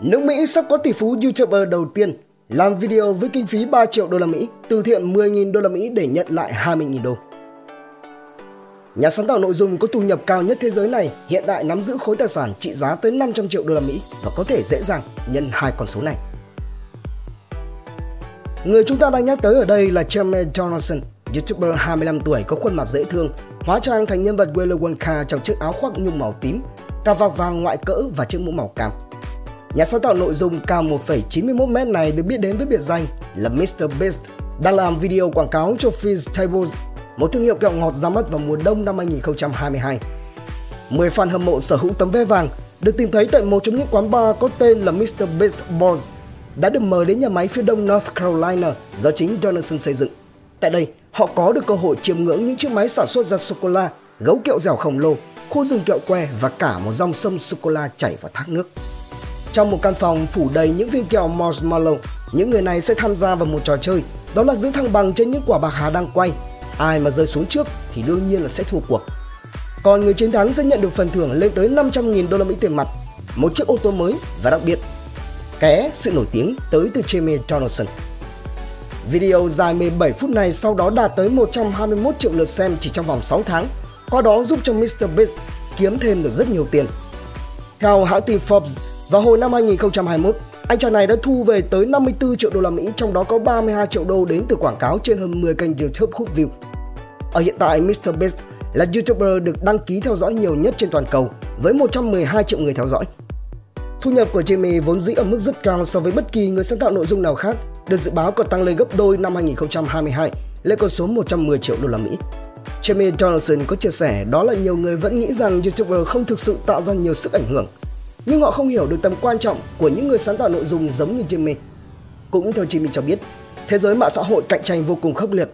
Nước Mỹ sắp có tỷ phú YouTuber đầu tiên làm video với kinh phí 3 triệu đô la Mỹ, từ thiện 10.000 đô la Mỹ để nhận lại 20.000 đô. Nhà sáng tạo nội dung có thu nhập cao nhất thế giới này hiện tại nắm giữ khối tài sản trị giá tới 500 triệu đô la Mỹ và có thể dễ dàng nhân hai con số này. Người chúng ta đang nhắc tới ở đây là Jeremy Donaldson, YouTuber 25 tuổi có khuôn mặt dễ thương, hóa trang thành nhân vật Willy Wonka trong chiếc áo khoác nhung màu tím, cà vạt vàng ngoại cỡ và chiếc mũ màu cam. Nhà sáng tạo nội dung cao 1,91m này được biết đến với biệt danh là Mr. Beast, đang làm video quảng cáo cho Fizz Tables, một thương hiệu kẹo ngọt ra mắt vào mùa đông năm 2022. 10 fan hâm mộ sở hữu tấm vé vàng được tìm thấy tại một trong những quán bar có tên là Mr. Beast Balls đã được mời đến nhà máy phía đông North Carolina do chính Donaldson xây dựng. Tại đây, họ có được cơ hội chiêm ngưỡng những chiếc máy sản xuất ra sô-cô-la, gấu kẹo dẻo khổng lồ, khu rừng kẹo que và cả một dòng sông sô-cô-la chảy vào thác nước. Trong một căn phòng phủ đầy những viên kẹo marshmallow, những người này sẽ tham gia vào một trò chơi, đó là giữ thăng bằng trên những quả bạc hà đang quay. Ai mà rơi xuống trước thì đương nhiên là sẽ thua cuộc. Còn người chiến thắng sẽ nhận được phần thưởng lên tới 500.000 đô la Mỹ tiền mặt, một chiếc ô tô mới và đặc biệt ké sự nổi tiếng tới từ Jamie Donaldson. Video dài 17 phút này sau đó đạt tới 121 triệu lượt xem chỉ trong vòng 6 tháng, qua đó giúp cho Mr. Beast kiếm thêm được rất nhiều tiền. Theo hãng tin Forbes, vào hồi năm 2021, anh chàng này đã thu về tới 54 triệu đô la Mỹ, trong đó có 32 triệu đô đến từ quảng cáo trên hơn 10 kênh YouTube hút view. Ở hiện tại, Mr. Beast là YouTuber được đăng ký theo dõi nhiều nhất trên toàn cầu với 112 triệu người theo dõi. Thu nhập của Jamie vốn dĩ ở mức rất cao so với bất kỳ người sáng tạo nội dung nào khác, được dự báo còn tăng lên gấp đôi năm 2022 lên con số 110 triệu đô la Mỹ. Jamie Donaldson có chia sẻ đó là nhiều người vẫn nghĩ rằng YouTuber không thực sự tạo ra nhiều sức ảnh hưởng, nhưng họ không hiểu được tầm quan trọng của những người sáng tạo nội dung giống như Jimmy. Cũng theo Jimmy cho biết, thế giới mạng xã hội cạnh tranh vô cùng khốc liệt.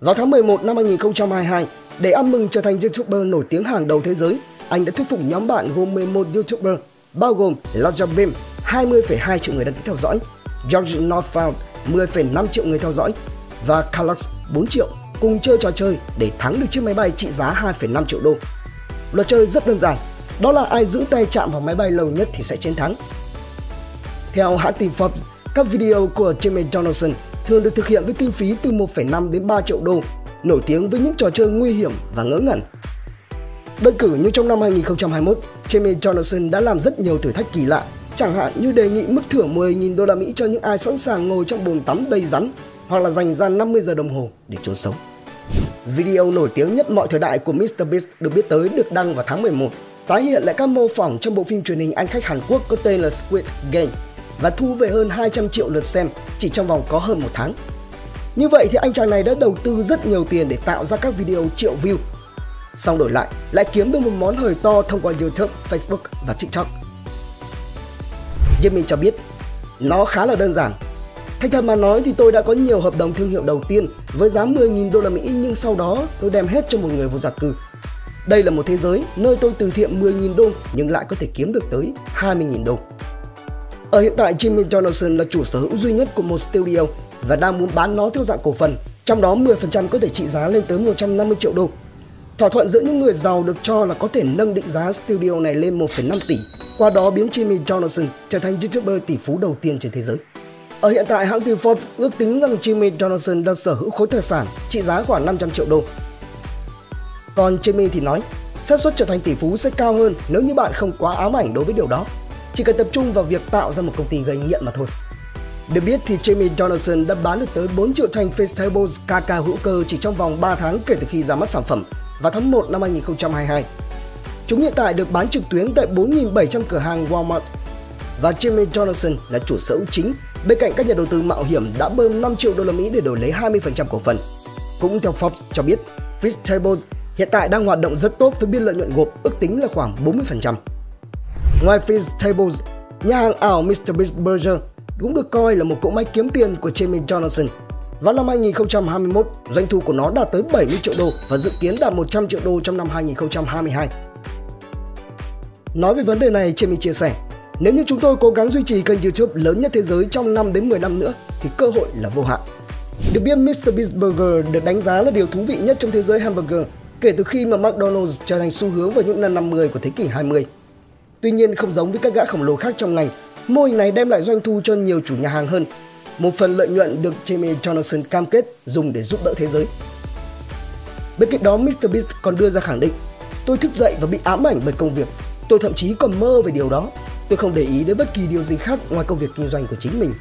Vào tháng 11 năm 2022, để ăn mừng trở thành YouTuber nổi tiếng hàng đầu thế giới, anh đã thuyết phục nhóm bạn gồm 11 YouTuber bao gồm Roger Bim 20,2 triệu người đăng ký theo dõi, George Northfound, 10,5 triệu người theo dõi và Carlos 4 triệu cùng chơi trò chơi để thắng được chiếc máy bay trị giá 2,5 triệu đô. Luật chơi rất đơn giản, đó là ai giữ tay chạm vào máy bay lâu nhất thì sẽ chiến thắng. Theo hãng tin Forbes, các video của Jimmy Donaldson thường được thực hiện với kinh phí từ 1,5 đến 3 triệu đô, nổi tiếng với những trò chơi nguy hiểm và ngớ ngẩn. Đơn cử như trong năm 2021, Jamie Donaldson đã làm rất nhiều thử thách kỳ lạ, chẳng hạn như đề nghị mức thưởng 10.000 đô la Mỹ cho những ai sẵn sàng ngồi trong bồn tắm đầy rắn hoặc là dành ra 50 giờ đồng hồ để trốn sống. Video nổi tiếng nhất mọi thời đại của Mr. Beast được biết tới được đăng vào tháng 11, tái hiện lại các mô phỏng trong bộ phim truyền hình ăn khách Hàn Quốc có tên là Squid Game và thu về hơn 200 triệu lượt xem chỉ trong vòng có hơn một tháng. Như vậy thì anh chàng này đã đầu tư rất nhiều tiền để tạo ra các video triệu view xong đổi lại lại kiếm được một món hời to thông qua YouTube, Facebook và TikTok. Jimmy cho biết, nó khá là đơn giản. Thành thật mà nói thì tôi đã có nhiều hợp đồng thương hiệu đầu tiên với giá 10.000 đô la Mỹ nhưng sau đó tôi đem hết cho một người vô gia cư. Đây là một thế giới nơi tôi từ thiện 10.000 đô nhưng lại có thể kiếm được tới 20.000 đô. Ở hiện tại Jimmy Donaldson là chủ sở hữu duy nhất của một studio và đang muốn bán nó theo dạng cổ phần, trong đó 10% có thể trị giá lên tới 150 triệu đô Thỏa thuận giữa những người giàu được cho là có thể nâng định giá studio này lên 1,5 tỷ, qua đó biến Jimmy Donaldson trở thành YouTuber tỷ phú đầu tiên trên thế giới. Ở hiện tại, hãng tin Forbes ước tính rằng Jimmy Donaldson đang sở hữu khối tài sản trị giá khoảng 500 triệu đô. Còn Jamie thì nói, xác suất trở thành tỷ phú sẽ cao hơn nếu như bạn không quá ám ảnh đối với điều đó. Chỉ cần tập trung vào việc tạo ra một công ty gây nghiện mà thôi. Được biết thì Jamie Donaldson đã bán được tới 4 triệu thanh Vegetables KK hữu cơ chỉ trong vòng 3 tháng kể từ khi ra mắt sản phẩm vào tháng 1 năm 2022. Chúng hiện tại được bán trực tuyến tại 4.700 cửa hàng Walmart và Jimmy Donaldson là chủ sở hữu chính bên cạnh các nhà đầu tư mạo hiểm đã bơm 5 triệu đô la Mỹ để đổi lấy 20% cổ phần. Cũng theo Forbes cho biết, Fish Tables hiện tại đang hoạt động rất tốt với biên lợi nhuận gộp ước tính là khoảng 40%. Ngoài Fizz Tables, nhà hàng ảo Mr. Beast Burger cũng được coi là một cỗ máy kiếm tiền của Jamie Johnson. vào năm 2021, doanh thu của nó đạt tới 70 triệu đô và dự kiến đạt 100 triệu đô trong năm 2022. Nói về vấn đề này, Jamie chia sẻ, nếu như chúng tôi cố gắng duy trì kênh YouTube lớn nhất thế giới trong 5 đến 10 năm nữa thì cơ hội là vô hạn. Được biết Mr. Beast Burger được đánh giá là điều thú vị nhất trong thế giới hamburger kể từ khi mà McDonald's trở thành xu hướng vào những năm 50 của thế kỷ 20. Tuy nhiên không giống với các gã khổng lồ khác trong ngành, Mô hình này đem lại doanh thu cho nhiều chủ nhà hàng hơn. Một phần lợi nhuận được Jamie Johnson cam kết dùng để giúp đỡ thế giới. Bên cạnh đó, MrBeast còn đưa ra khẳng định Tôi thức dậy và bị ám ảnh bởi công việc. Tôi thậm chí còn mơ về điều đó. Tôi không để ý đến bất kỳ điều gì khác ngoài công việc kinh doanh của chính mình.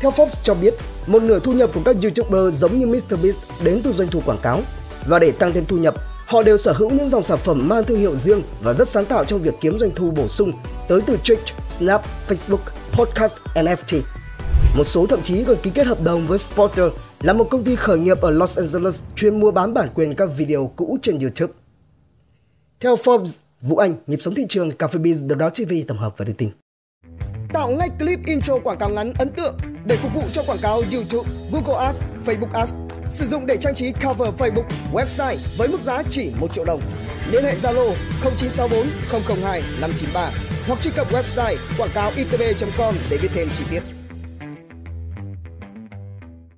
Theo Forbes cho biết, một nửa thu nhập của các YouTuber giống như MrBeast đến từ doanh thu quảng cáo. Và để tăng thêm thu nhập, họ đều sở hữu những dòng sản phẩm mang thương hiệu riêng và rất sáng tạo trong việc kiếm doanh thu bổ sung tới từ Twitch, Snap, Facebook, Podcast, NFT. Một số thậm chí còn ký kết hợp đồng với Spotter là một công ty khởi nghiệp ở Los Angeles chuyên mua bán bản quyền các video cũ trên YouTube. Theo Forbes, Vũ Anh, nhịp sống thị trường, Cà phê Biz, The Dot TV tổng hợp và đưa tin. Tạo ngay clip intro quảng cáo ngắn ấn tượng để phục vụ cho quảng cáo YouTube, Google Ads, Facebook Ads. Sử dụng để trang trí cover Facebook, website với mức giá chỉ 1 triệu đồng. Liên hệ Zalo 0964 002 593 hoặc truy cập website quảng cáo itb.com để biết thêm chi tiết.